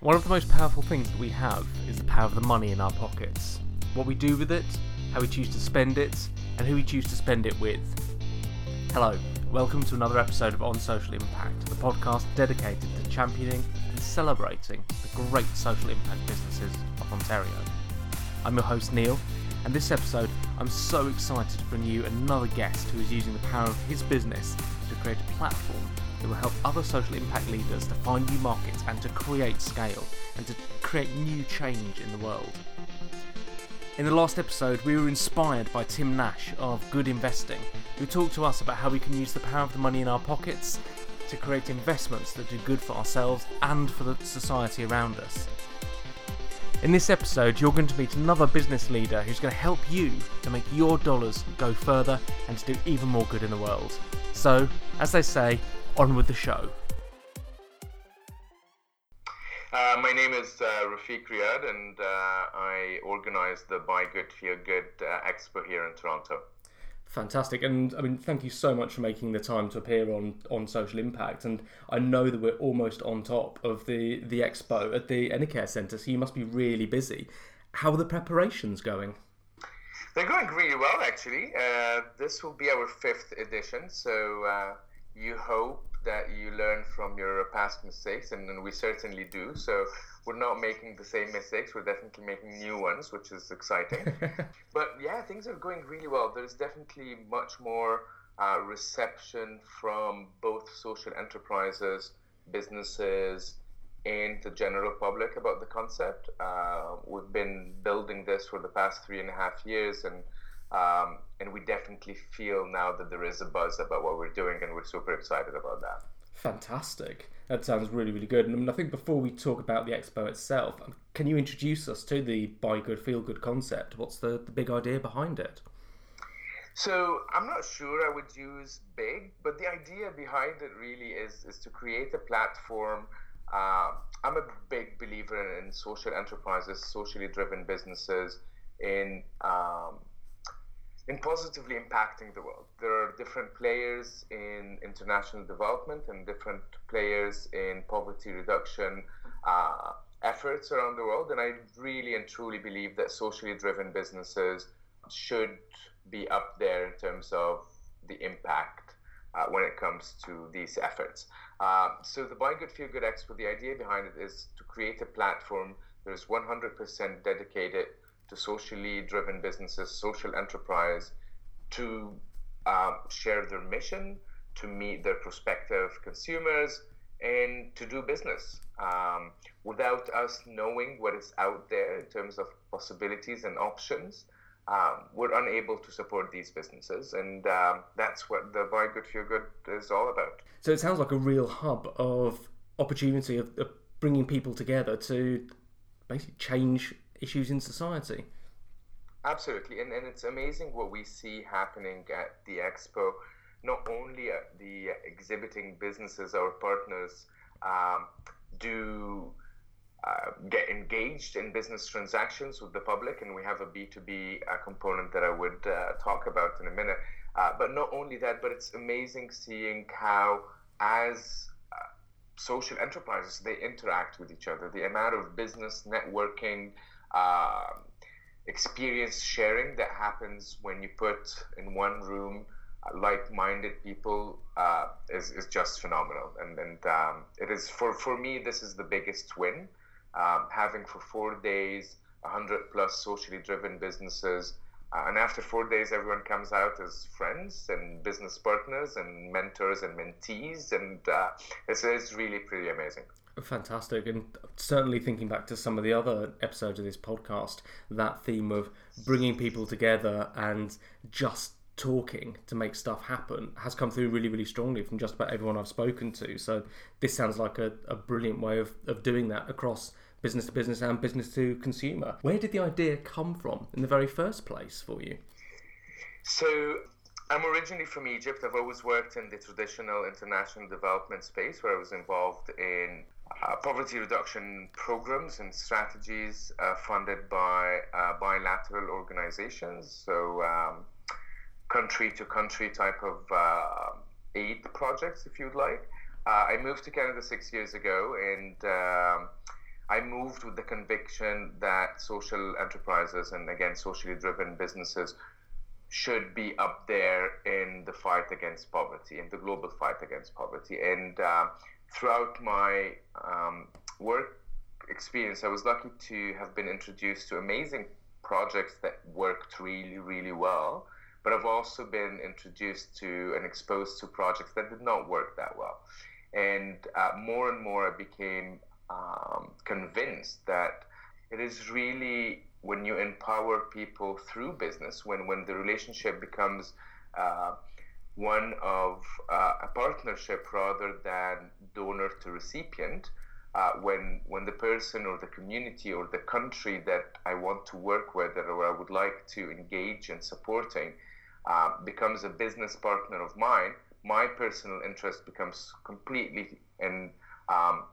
One of the most powerful things that we have is the power of the money in our pockets. What we do with it, how we choose to spend it, and who we choose to spend it with. Hello, welcome to another episode of On Social Impact, the podcast dedicated to championing and celebrating the great social impact businesses of Ontario. I'm your host Neil, and this episode I'm so excited to bring you another guest who is using the power of his business to create a platform that will help other social impact leaders to find new markets and to create scale and to create new change in the world. In the last episode, we were inspired by Tim Nash of Good Investing, who talked to us about how we can use the power of the money in our pockets to create investments that do good for ourselves and for the society around us. In this episode, you're going to meet another business leader who's going to help you to make your dollars go further and to do even more good in the world. So, as they say, on with the show. Uh, my name is uh, Rafiq Riyad, and uh, I organize the Buy Good Feel Good uh, Expo here in Toronto. Fantastic, and I mean, thank you so much for making the time to appear on on Social Impact. And I know that we're almost on top of the the expo at the Enercare Centre, so you must be really busy. How are the preparations going? They're going really well, actually. Uh, this will be our fifth edition, so uh, you hope that you learn from your past mistakes, and, and, we certainly do. So we're not making the same mistakes; we're definitely making new ones, which is exciting. but yeah, things are going really well. There's definitely much more uh, reception from both social enterprises, businesses, and the general public about the concept. Uh, we've been building this for the past three and a half years, and um, and we definitely feel now that there is a buzz about what we're doing, and we're super excited about that. Fantastic. That sounds really, really good. And I, mean, I think before we talk about the expo itself, um, can you introduce us to the Buy Good, Feel Good concept? What's the, the big idea behind it? So I'm not sure I would use big, but the idea behind it really is is to create a platform. Uh, I'm a big believer in social enterprises, socially driven businesses, in um, in positively impacting the world. There are different players in international development and different players in poverty reduction uh, efforts around the world. And I really and truly believe that socially driven businesses should be up there in terms of the impact uh, when it comes to these efforts. Uh, so the Buy Good Feel Good Expo, the idea behind it is to create a platform that is 100% dedicated to socially driven businesses, social enterprise, to uh, share their mission, to meet their prospective consumers, and to do business. Um, without us knowing what is out there in terms of possibilities and options, um, we're unable to support these businesses, and um, that's what the Buy Good Feel Good is all about. So it sounds like a real hub of opportunity of, of bringing people together to basically change issues in society. Absolutely, and, and it's amazing what we see happening at the expo. Not only the exhibiting businesses, our partners um, do uh, get engaged in business transactions with the public, and we have a B2B uh, component that I would uh, talk about in a minute. Uh, but not only that, but it's amazing seeing how, as uh, social enterprises, they interact with each other. The amount of business networking, um, experience sharing that happens when you put in one room uh, like-minded people uh, is, is just phenomenal. And, and um, it is for, for me this is the biggest win. Um, having for four days 100 plus socially driven businesses uh, and after four days everyone comes out as friends and business partners and mentors and mentees. And uh, it's, it's really pretty amazing Fantastic. And certainly thinking back to some of the other episodes of this podcast, that theme of bringing people together and just talking to make stuff happen has come through really, really strongly from just about everyone I've spoken to. So this sounds like a, a brilliant way of, of doing that across business to business and business to consumer. Where did the idea come from in the very first place for you? So I'm originally from Egypt. I've always worked in the traditional international development space where I was involved in uh, poverty reduction programs and strategies uh, funded by uh, bilateral organizations. So, um, country to country type of uh, aid projects, if you'd like. Uh, I moved to Canada six years ago and um, I moved with the conviction that social enterprises and again socially driven businesses should be up there in the fight against poverty, in the global fight against poverty. And throughout my um, work experience, I was lucky to have been introduced to amazing projects that worked really, really well. But I've also been introduced to and exposed to projects that did not work that well. And uh, more and more, I became um, convinced that it is really when you empower people through business, when, when the relationship becomes uh, one of uh, a partnership rather than donor to recipient, uh, when when the person or the community or the country that I want to work with or I would like to engage in supporting uh, becomes a business partner of mine, my personal interest becomes completely and um,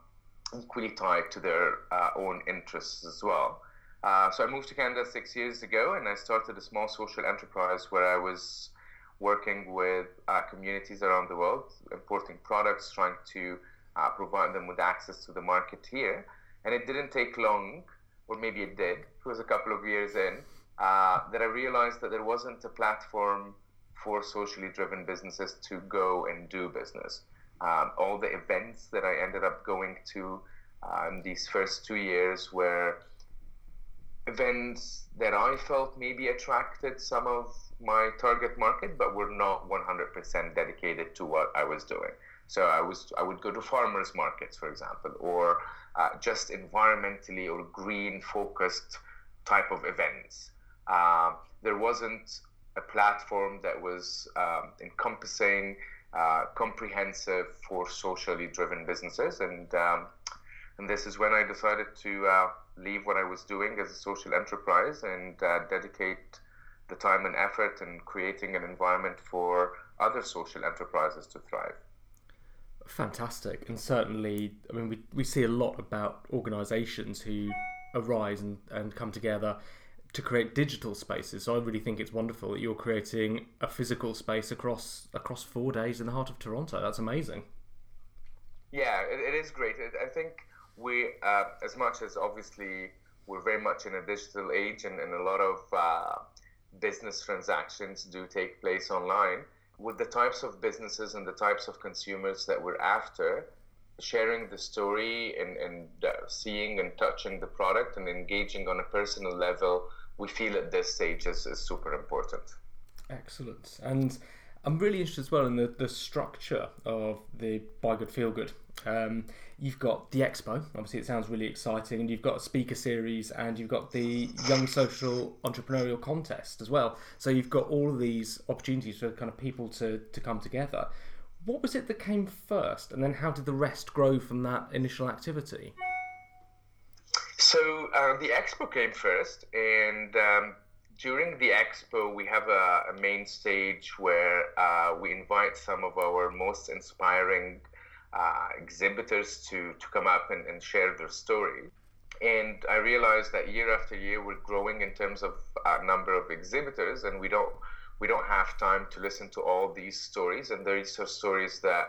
equally tied to their uh, own interests as well. Uh, so I moved to Canada six years ago, and I started a small social enterprise where I was working with uh, communities around the world, importing products, trying to uh, provide them with access to the market here. And it didn't take long, or maybe it did. It was a couple of years in uh, that I realized that there wasn't a platform for socially driven businesses to go and do business. Um, all the events that I ended up going to in these first two years were events that I felt maybe attracted some of my target market, but were not 100% dedicated to what I was doing. So I was I would go to farmers markets, for example, or uh, just environmentally or green focused type of events. Uh, there wasn't a platform that was um, encompassing, uh, comprehensive for socially driven businesses, and um, and this is when I decided to uh, leave what I was doing as a social enterprise and uh, dedicate the time and effort in creating an environment for other social enterprises to thrive. Fantastic, and certainly, I mean, we, we see a lot about organisations who arise and, and come together to create digital spaces. So I really think it's wonderful that you're creating a physical space across across four days in the heart of Toronto. That's amazing. Yeah, it, it is great. It, I think we, uh, as much as obviously we're very much in a digital age and, and a lot of uh, business transactions do take place online, with the types of businesses and the types of consumers that we're after, sharing the story and, and uh, seeing and touching the product and engaging on a personal level, we feel at this stage is, is super important. Excellent. And I'm really interested as well in the, the structure of the Buy Good Feel Good. Um, you've got the expo, obviously, it sounds really exciting, and you've got a speaker series, and you've got the Young Social Entrepreneurial Contest as well. So you've got all of these opportunities for kind of people to, to come together. What was it that came first, and then how did the rest grow from that initial activity? So uh, the expo came first, and um, during the expo, we have a, a main stage where uh, we invite some of our most inspiring uh, exhibitors to, to come up and, and share their story. And I realized that year after year, we're growing in terms of uh, number of exhibitors, and we don't we don't have time to listen to all these stories. And these are stories that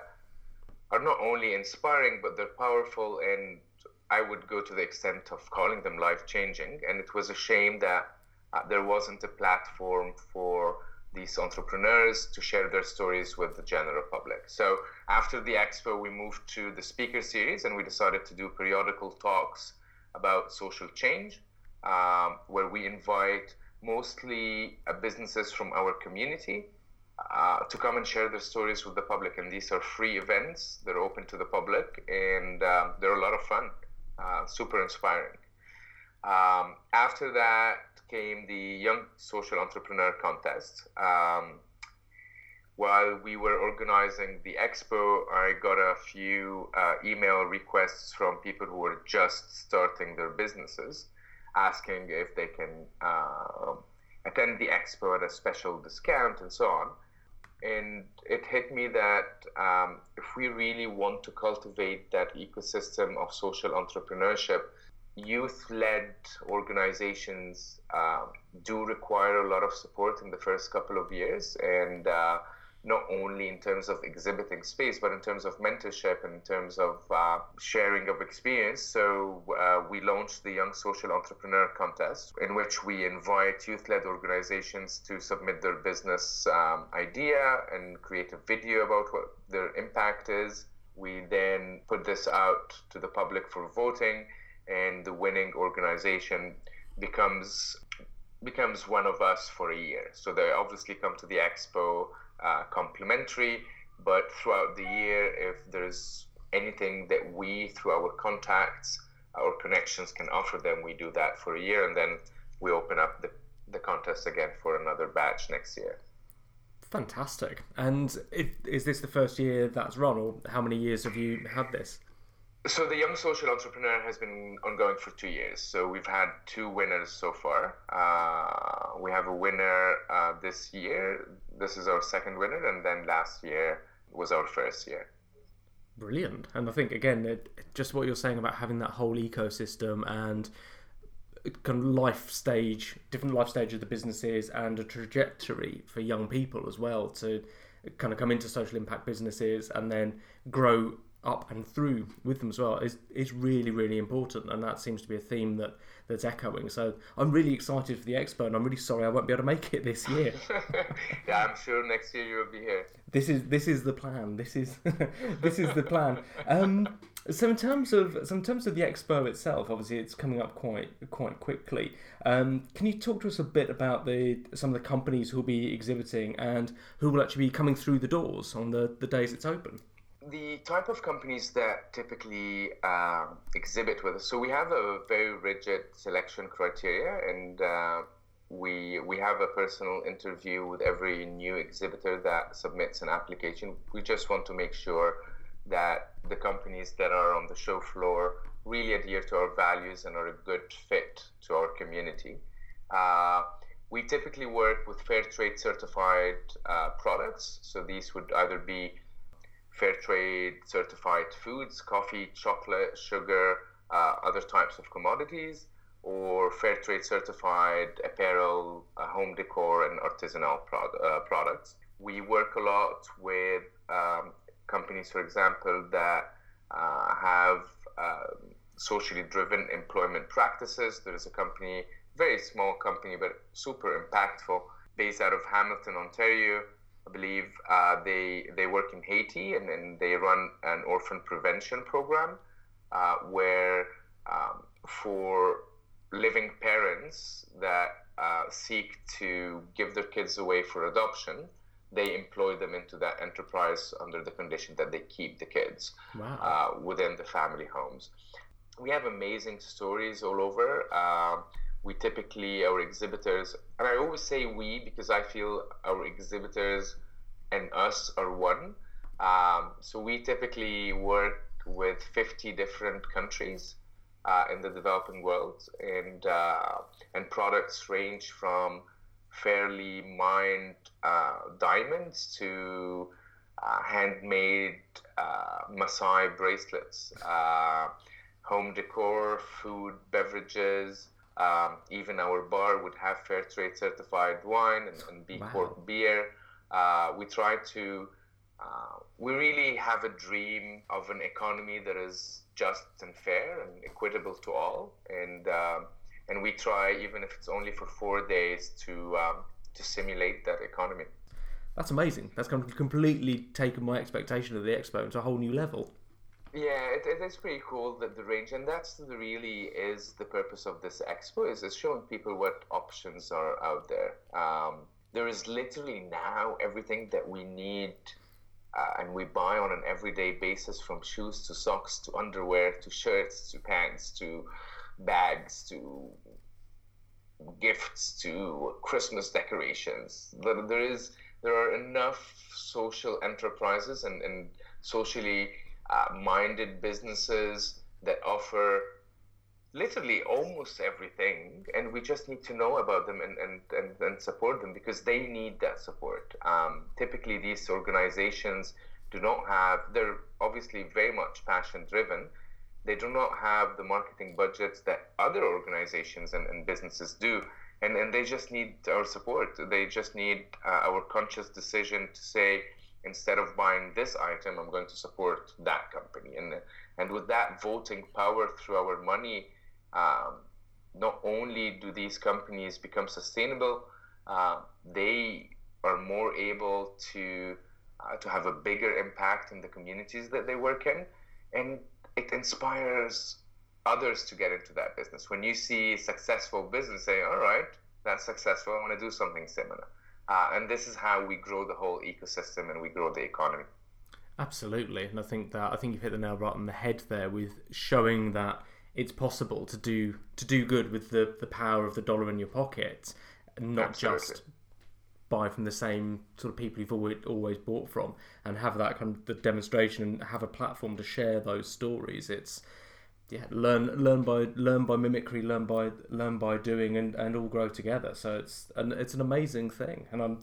are not only inspiring, but they're powerful, and I would go to the extent of calling them life changing. And it was a shame that uh, there wasn't a platform for these entrepreneurs to share their stories with the general public. So after the expo, we moved to the speaker series and we decided to do periodical talks about social change, um, where we invite mostly uh, businesses from our community uh, to come and share their stories with the public. And these are free events, they're open to the public, and um, they're a lot of fun, uh, super inspiring. Um, after that, came the Young Social Entrepreneur Contest. Um, while we were organizing the expo, I got a few uh, email requests from people who were just starting their businesses, asking if they can uh, attend the expo at a special discount and so on. And it hit me that um, if we really want to cultivate that ecosystem of social entrepreneurship, youth led organizations uh, do require a lot of support in the first couple of years. And uh, not only in terms of exhibiting space, but in terms of mentorship in terms of uh, sharing of experience. So uh, we launched the Young Social Entrepreneur Contest, in which we invite youth led organizations to submit their business um, idea and create a video about what their impact is. We then put this out to the public for voting, and the winning organization becomes becomes one of us for a year. So they obviously come to the expo uh, complimentary, but throughout the year, if there's anything that we, through our contacts, our connections, can offer them, we do that for a year, and then we open up the, the contest again for another batch next year. Fantastic. And if, is this the first year that's run, or how many years have you had this? So the Young Social Entrepreneur has been ongoing for two years. So we've had two winners so far. Uh, we have a winner uh, this year. This is our second winner, and then last year was our first year. Brilliant. And I think again, it, just what you're saying about having that whole ecosystem and kind of life stage, different life stage of the businesses, and a trajectory for young people as well to kind of come into social impact businesses and then grow up and through with them as well is is really really important and that seems to be a theme that that's echoing. So i'm really excited for the expo and i'm really sorry i won't be able to make it this year. Yeah i'm sure next year you will be here. This is this is the plan. This is this is the plan. Um so in terms of so in terms of the expo itself obviously it's coming up quite quite quickly. Um, can you talk to us a bit about the some of the companies who will be exhibiting and who will actually be coming through the doors on the the days it's open the type of companies that typically um, exhibit with us. So we have a very rigid selection criteria, and uh, we we have a personal interview with every new exhibitor that submits an application. We just want to make sure that the companies that are on the show floor really adhere to our values and are a good fit to our community. Uh, we typically work with fair trade certified uh, products. So these would either be fair trade certified foods, coffee, chocolate, sugar, uh, other types of commodities, or fair trade certified apparel, uh, home decor, and artisanal uh, products. We work a lot with um, companies, for example, that uh, have um, socially driven employment practices. There is a company, very small company, but super impactful, based out of Hamilton, Ontario, I believe uh, they they work in Haiti and, and they run an orphan prevention program uh, where um, for living parents that uh, seek to give their kids away for adoption, they employ them into that enterprise under the condition that they keep the kids wow. Uh, within the family homes. We have amazing stories all over um, we typically our exhibitors and i always say we because i feel our exhibitors and us are one. Um, so we typically work with 50 different countries uh, in the developing world and uh, and products range from fairly mined uh, diamonds to uh, handmade uh, Maasai bracelets, uh, home decor, food, beverages, um, even our bar would have fair trade certified wine and, and B Corp wow. beer. Uh, we try to, uh, we really have a dream of an economy that is just and fair and equitable to all. And, uh, and we try, even if it's only for four days, to, um, to simulate that economy. That's amazing. That's completely taken my expectation of the expo to a whole new level. Yeah, it, it is pretty cool that the range, and that's really is the purpose of this expo is is showing people what options are out there. Um, there is literally now everything that we need, uh, and we buy on an everyday basis, from shoes to socks to underwear to shirts to pants to bags to gifts to Christmas decorations. There is there are enough social enterprises and, and socially uh, minded businesses that offer literally almost everything and we just need to know about them and, and, and, and support them because they need that support. Um, typically these organizations do not have they're obviously very much passion driven. They do not have the marketing budgets that other organizations and, and businesses do and, and they just need our support. They just need uh, our conscious decision to say instead of buying this item, I'm going to support that company. And and with that voting power through our money um, not only do these companies become sustainable, uh, they are more able to uh, to have a bigger impact in the communities that they work in, and it inspires others to get into that business. When you see successful business, say, "All right, that's successful. I want to do something similar," uh, and this is how we grow the whole ecosystem and we grow the economy. Absolutely, and I think that I think you've hit the nail right on the head there with showing that it's possible to do to do good with the, the power of the dollar in your pocket, and not Absolutely. just buy from the same sort of people you've always always bought from, and have that kind of the demonstration and have a platform to share those stories. It's yeah, learn learn by learn by mimicry, learn by learn by doing, and, and all grow together. So it's and it's an amazing thing, and I'm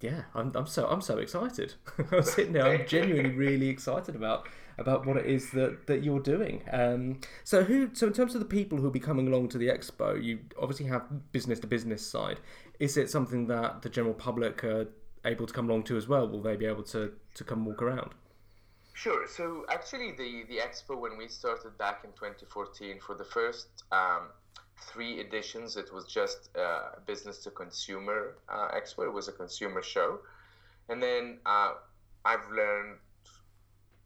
yeah, I'm, I'm so I'm so excited. I'm sitting there, I'm genuinely really excited about about what it is that, that you're doing. Um, so who? So in terms of the people who'll be coming along to the expo, you obviously have business to business side. Is it something that the general public are able to come along to as well? Will they be able to to come walk around? Sure. So actually, the the expo when we started back in 2014 for the first. Um, three editions it was just a business to consumer uh, expo it was a consumer show and then uh, i've learned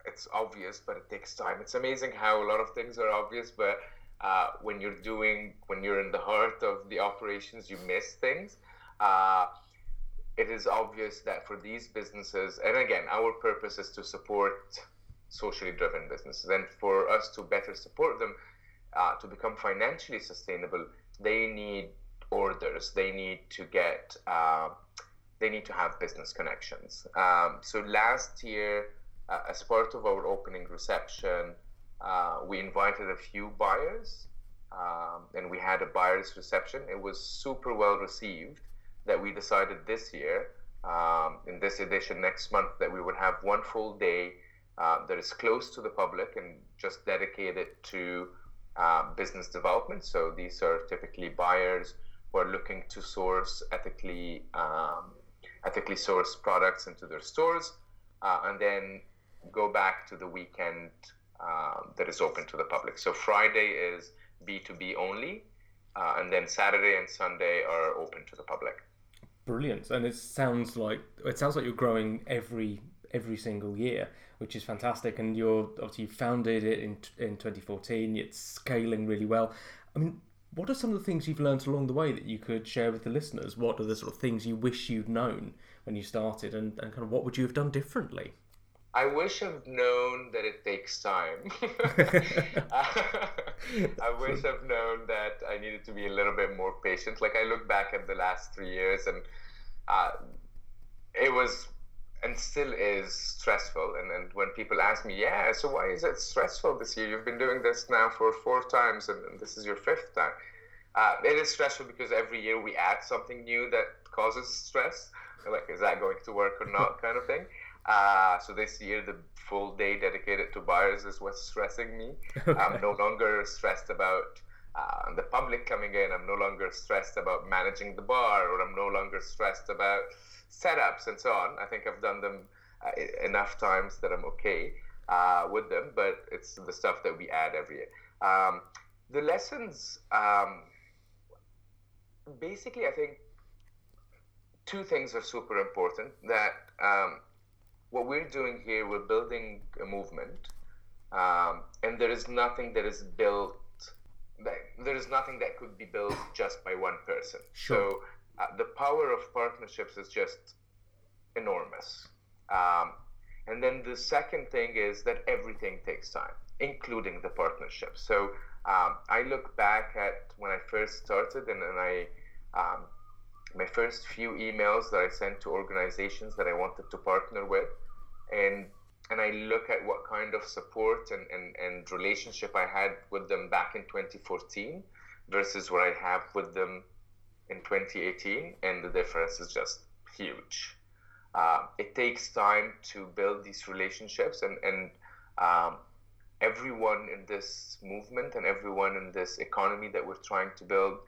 it's obvious, but it takes time. It's amazing how a lot of things are obvious, but uh, when you're doing, when you're in the heart of the operations, you miss things. Uh, it is obvious that for these businesses, and again, our purpose is to support socially driven businesses, and for us to better support them uh, to become financially sustainable, they need orders. They need to get. Uh, they need to have business connections. Um, so last year uh, as part of our opening reception, uh, we invited a few buyers um, and we had a buyer's reception. It was super well received that we decided this year, um, in this edition next month, that we would have one full day uh, that is close to the public and just dedicated to uh, business development. So these are typically buyers who are looking to source ethically um, ethically sourced products into their stores, uh, and then go back to the weekend um, that is open to the public. So Friday is B2B only, uh, and then Saturday and Sunday are open to the public. Brilliant, and it sounds like it sounds like you're growing every every single year, which is fantastic. And you're obviously you founded it in in 2014. It's scaling really well. I mean, what are some of the things you've learned along the way that you could share with the listeners? What are the sort of things you wish you'd known when you started, and, and kind of what would you have done differently? I wish I've known that it takes time. I wish I've known that I needed to be a little bit more patient. Like I look back at the last three years, and uh, it was and still is stressful. And, and when people ask me, yeah, so why is it stressful this year? You've been doing this now for four times, and, and this is your fifth time. Uh, it is stressful because every year we add something new that causes stress. Like, is that going to work or not, kind of thing. Uh, so this year, the full day dedicated to buyers is what's stressing me. Okay. I'm no longer stressed about uh, the public coming in. I'm no longer stressed about managing the bar, or I'm no longer stressed about setups and so on. I think I've done them uh, enough times that I'm okay uh, with them, but it's the stuff that we add every year. Um, the lessons, um, basically, I think two things are super important that um, what we're doing here, we're building a movement, um, and there is nothing that is built. That, there is nothing that could be built just by one person. Sure. So uh, the power of partnerships is just enormous. Um, and then the second thing is that everything takes time, including the partnership. So um, I look back at when I first started, and, and I um, my first few emails that I sent to organizations that I wanted to partner with, and and I look at what kind of support and, and, and relationship I had with them back in 2014 versus what I have with them in 2018, and the difference is just huge. Uh, it takes time to build these relationships, and and um, everyone in this movement and everyone in this economy that we're trying to build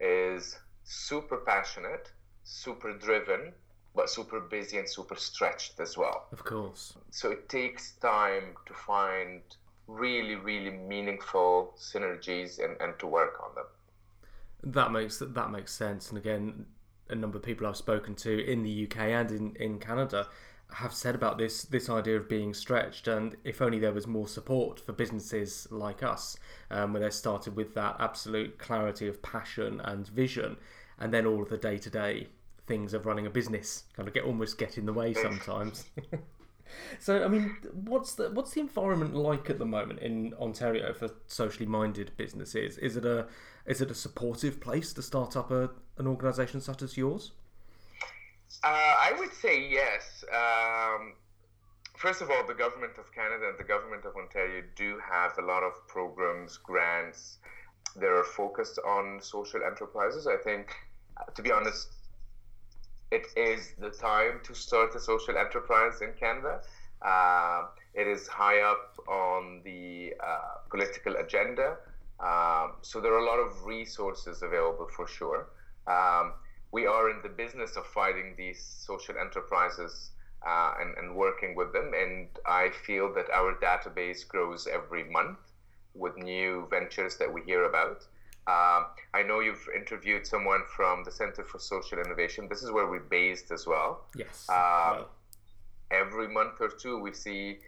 is super passionate, super driven, but super busy and super stretched as well. Of course. So it takes time to find really, really meaningful synergies and, and to work on them. That makes that makes sense. And again, a number of people I've spoken to in the UK and in, in Canada have said about this this idea of being stretched and if only there was more support for businesses like us um, where they started with that absolute clarity of passion and vision and then all of the day-to-day things of running a business kind of get almost get in the way sometimes. So i mean what's the what's the environment like at the moment in ontario for socially minded businesses? Is it a is it a supportive place to start up a, an organization such as yours uh, I would say yes. Um, first of all, the government of Canada and the government of Ontario do have a lot of programs, grants that are focused on social enterprises. I think, to be honest, it is the time to start a social enterprise in Canada. Uh, it is high up on the uh, political agenda. Um, so there are a lot of resources available for sure. Um, we are in the business of fighting these social enterprises uh, and, and working with them. And I feel that our database grows every month with new ventures that we hear about. Uh, I know you've interviewed someone from the Center for Social Innovation. This is where we're based as well. Yes. Uh. Every month or two, we see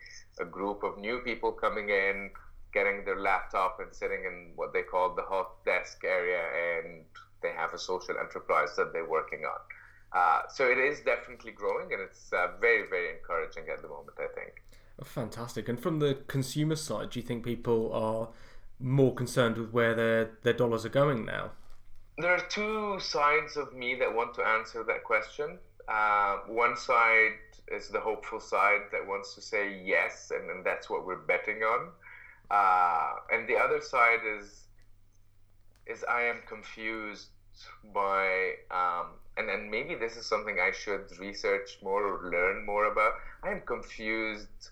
a group of new people coming in, getting their laptop and sitting in what they call the hot desk area and they have a social enterprise that they're working on. Uh, so it is definitely growing, and it's uh, very, very encouraging at the moment. I think. Fantastic. And from the consumer side, do you think people are more concerned with where their their dollars are going now? There are two sides of me that want to answer that question. Uh, one side is the hopeful side that wants to say yes, and, and that's what we're betting on. Uh, and the other side is is I am confused by um, and and maybe this is something I should research more or learn more about. I am confused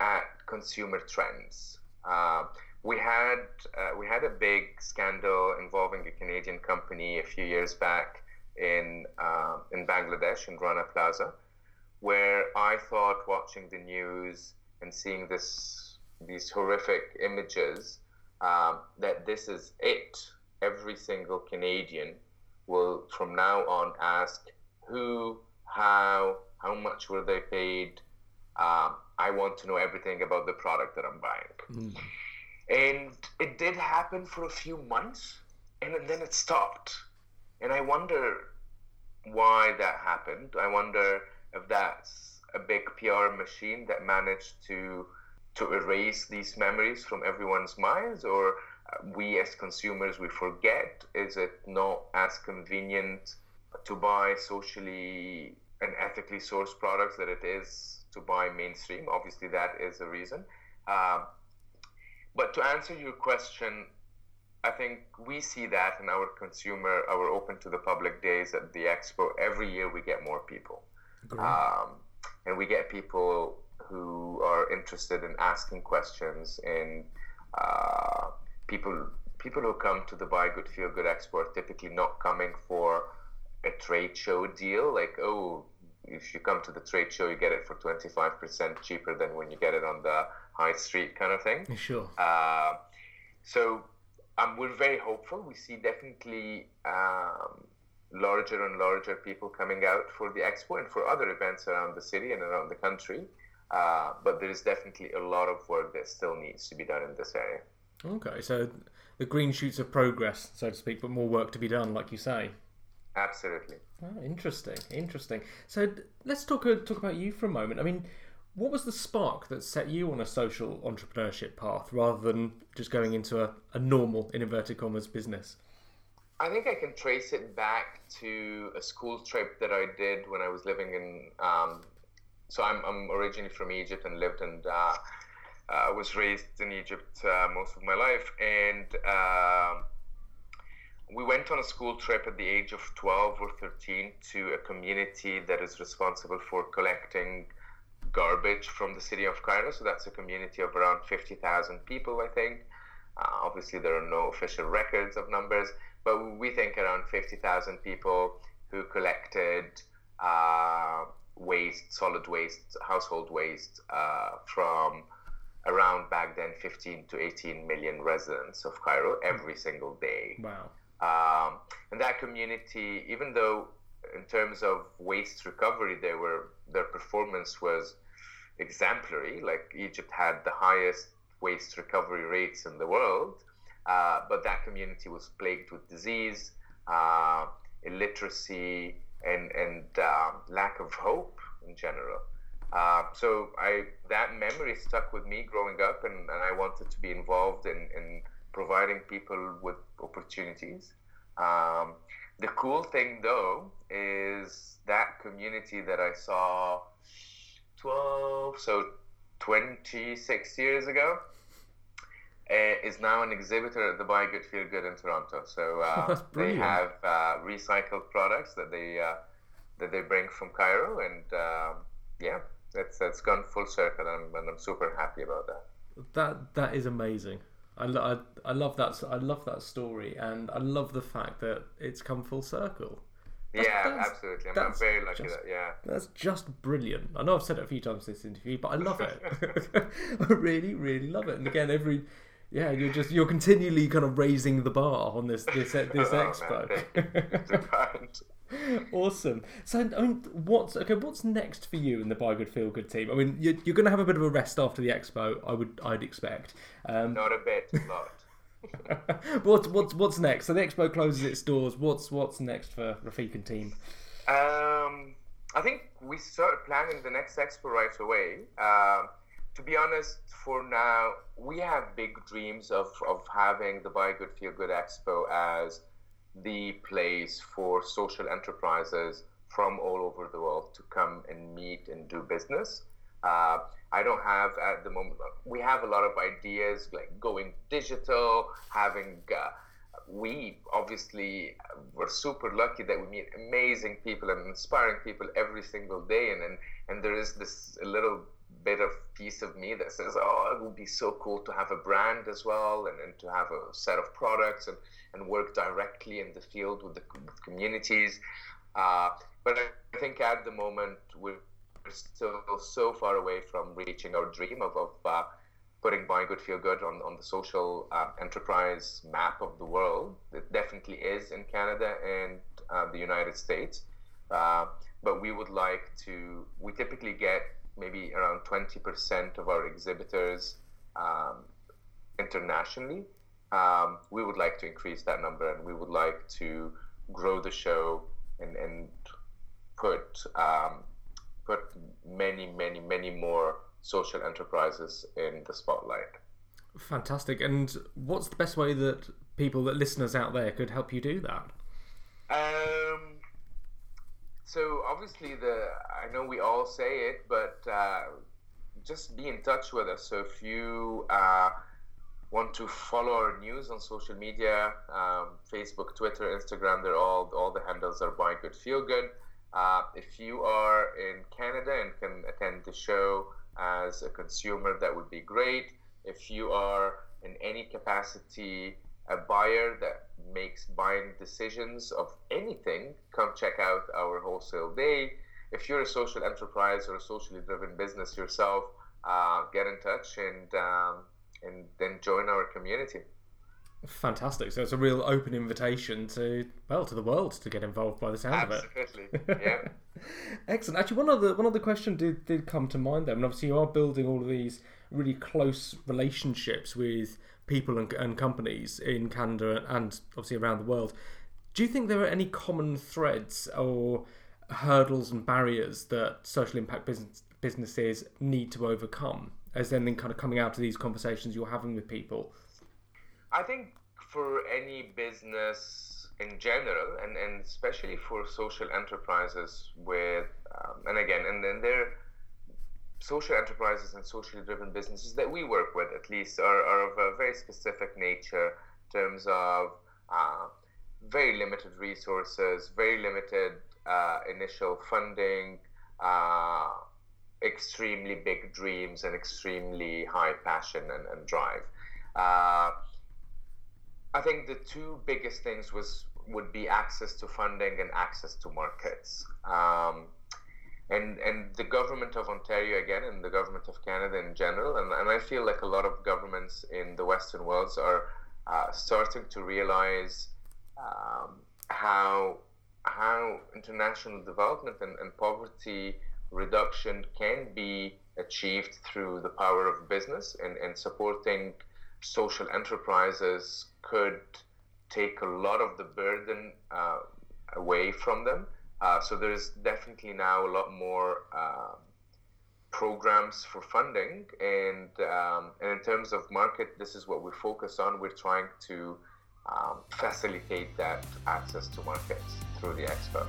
at consumer trends. Uh, we had uh, we had a big scandal involving a Canadian company a few years back in uh, in Bangladesh in Rana Plaza, where I thought watching the news and seeing this these horrific images um, that this is it every single Canadian will from now on ask who, how, how much were they paid. Um, I want to know everything about the product that I'm buying. Mm. And it did happen for a few months, and then it stopped. And I wonder why that happened. I wonder if that's a big PR machine that managed to to erase these memories from everyone's minds, or we as consumers we forget is it not as convenient to buy socially and ethically sourced products that it is to buy mainstream? Obviously that is a reason. Um, but to answer your question i think we see that in our consumer our open to the public days at the expo. Every year we get more people. Um, and we get people who are interested in asking questions in uh, people people who come to the Buy Good Feel Good Expo are typically not coming for a trade show deal. Like, oh, if you come to the trade show, you get it for 25% cheaper than when you get it on the high street kind of thing. Sure. Uh, so um, we're very hopeful. We see definitely um, larger and larger people coming out for the expo and for other events around the city and around the country. Uh, but there is definitely a lot of work that still needs to be done in this area. Okay, so the green shoots of progress, so to speak, but more work to be done, like you say. Absolutely. Oh, interesting, interesting. So let's talk uh, talk about you for a moment. I mean, what was the spark that set you on a social entrepreneurship path rather than just going into a, a normal, in inverted commas, business? I think I can trace it back to a school trip that I did when I was living in. Um, so I'm, I'm originally from Egypt and lived in uh, I uh, was raised in Egypt uh, most of my life, and uh, we went on a school trip at the age of 12 or 13 to a community that is responsible for collecting garbage from the city of Cairo. So that's a community of around 50,000 people, I think. Uh, obviously, there are no official records of numbers, but we think around 50,000 people who collected uh, waste, solid waste, household waste uh, from around back then 15 to 18 million residents of Cairo every single day. Wow. Um, and that community, even though in terms of waste recovery, they were their performance was exemplary. Like Egypt had the highest waste recovery rates in the world, uh, but that community was plagued with disease, uh, illiteracy, and and um, lack of hope in general. Uh, so I that memory stuck with me growing up, and, and I wanted to be involved in, in providing people with opportunities. Um, the cool thing though is that community that I saw 12, so 26 years ago, uh, is now an exhibitor at the Buy Good Feel Good in Toronto. So uh, they have uh, recycled products that they uh, that they bring from Cairo, and um, yeah, that's that's gone full circle, and, and I'm super happy about that. That that is amazing. I, I, I love that I love that story, and I love the fact that it's come full circle. That's, yeah, that's, absolutely. I'm, I'm, very lucky just, that. Yeah, that's just brilliant. I know I've said it a few times in this interview, but I love it. I really, really love it. And again, every yeah, you're just you're continually kind of raising the bar on this this this oh, expo. awesome. So, I mean, what's okay? What's next for you in the Buy Good Feel Good team? I mean, you're, you're going to have a bit of a rest after the expo. I would, I'd expect. Um, Not a bit, a lot. what's what's what's next? So the expo closes its doors. What's what's next for Rafiq and team? Um, I think we start planning the next expo right away. Uh, to be honest, for now, we have big dreams of, of having the Buy Good Feel Good Expo as the place for social enterprises from all over the world to come and meet and do business. Uh, I don't have at the moment, we have a lot of ideas like going digital, having, uh, we obviously were super lucky that we meet amazing people and inspiring people every single day. And, and, and there is this little bit of piece of me that says, oh, it would be so cool to have a brand as well and, and to have a set of products and, and work directly in the field with the with communities. Uh, but I think at the moment we're still so far away from reaching our dream of, of uh, putting Buy Good Feel Good on, on the social uh, enterprise map of the world. It definitely is in Canada and uh, the United States. Uh, but we would like to, we typically get maybe around 20% of our exhibitors um, internationally. Um, we would like to increase that number and we would like to grow the show and, and put um, put many, many, many more social enterprises in the spotlight. Fantastic. And what's the best way that people, that listeners out there, could help you do that? Um, so obviously the I know we all say it, but uh, just be in touch with us. So if you uh, want to follow our news on social media, um, Facebook, Twitter, Instagram, they're all all the handles are Buy Good Feel Good. Uh, if you are in Canada and can attend the show as a consumer, that would be great. If you are in any capacity a buyer that makes buying decisions of anything, come check out our wholesale day. If you're a social enterprise or a socially driven business yourself, uh, get in touch and um, and then join our community. Fantastic! So it's a real open invitation to well to the world to get involved by the sound Absolutely. of it. Absolutely, yeah. Excellent. Actually, one other one other question did did come to mind there, and obviously you are building all of these really close relationships with people and, and companies in Canada and obviously around the world. Do you think there are any common threads or hurdles and barriers that social impact business, businesses need to overcome as then, kind of coming out of these conversations you're having with people? I think for any business in general, and, and especially for social enterprises with, um, and again, and then there social enterprises and socially driven businesses that we work with, at least, are, are of a very specific nature in terms of uh, very limited resources, very limited uh, initial funding, uh, extremely big dreams, and extremely high passion and, and drive. Uh, I think the two biggest things was would be access to funding and access to markets. Um, and and the government of Ontario again, and the government of Canada in general, and, and I feel like a lot of governments in the Western worlds are uh, starting to realize um, how how international development and, and poverty reduction can be achieved through the power of business and, and supporting social enterprises could take a lot of the burden uh, away from them. Uh, so there's definitely now a lot more uh, programs for funding, and um, and in terms of market, this is what we focus on. We're trying to um, facilitate that access to markets through the expo.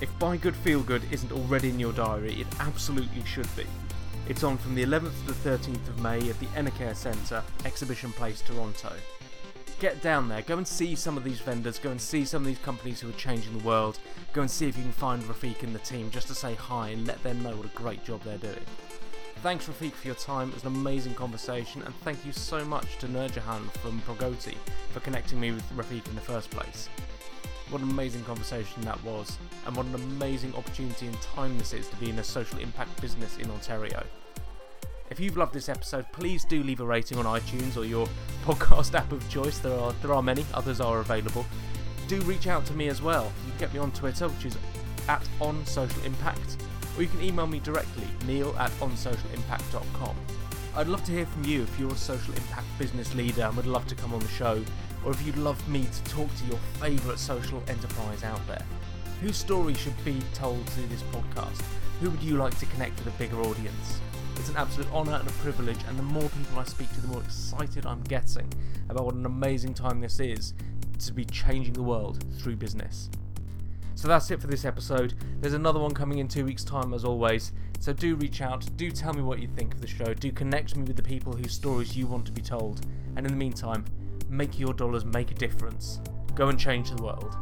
If Buy Good Feel Good isn't already in your diary, it absolutely should be. It's on from the 11th to the 13th of May at the Enercare Centre, Exhibition Place, Toronto. Get down there, go and see some of these vendors, go and see some of these companies who are changing the world, go and see if you can find Rafiq in the team just to say hi and let them know what a great job they're doing. Thanks Rafiq for your time, it was an amazing conversation, and thank you so much to Nurjahan from Progoti for connecting me with Rafiq in the first place. What an amazing conversation that was, and what an amazing opportunity and time this is to be in a social impact business in Ontario. If you've loved this episode, please do leave a rating on iTunes or your podcast app of choice. There are there are many, others are available. Do reach out to me as well. You can get me on Twitter, which is at on social impact, or you can email me directly, neil at onsocialimpact.com. I'd love to hear from you if you're a social impact business leader and would love to come on the show or if you'd love me to talk to your favourite social enterprise out there. Whose story should be told through this podcast? Who would you like to connect with a bigger audience? It's an absolute honour and a privilege, and the more people I speak to, the more excited I'm getting about what an amazing time this is to be changing the world through business. So that's it for this episode. There's another one coming in two weeks' time, as always. So do reach out, do tell me what you think of the show, do connect me with the people whose stories you want to be told, and in the meantime, make your dollars make a difference. Go and change the world.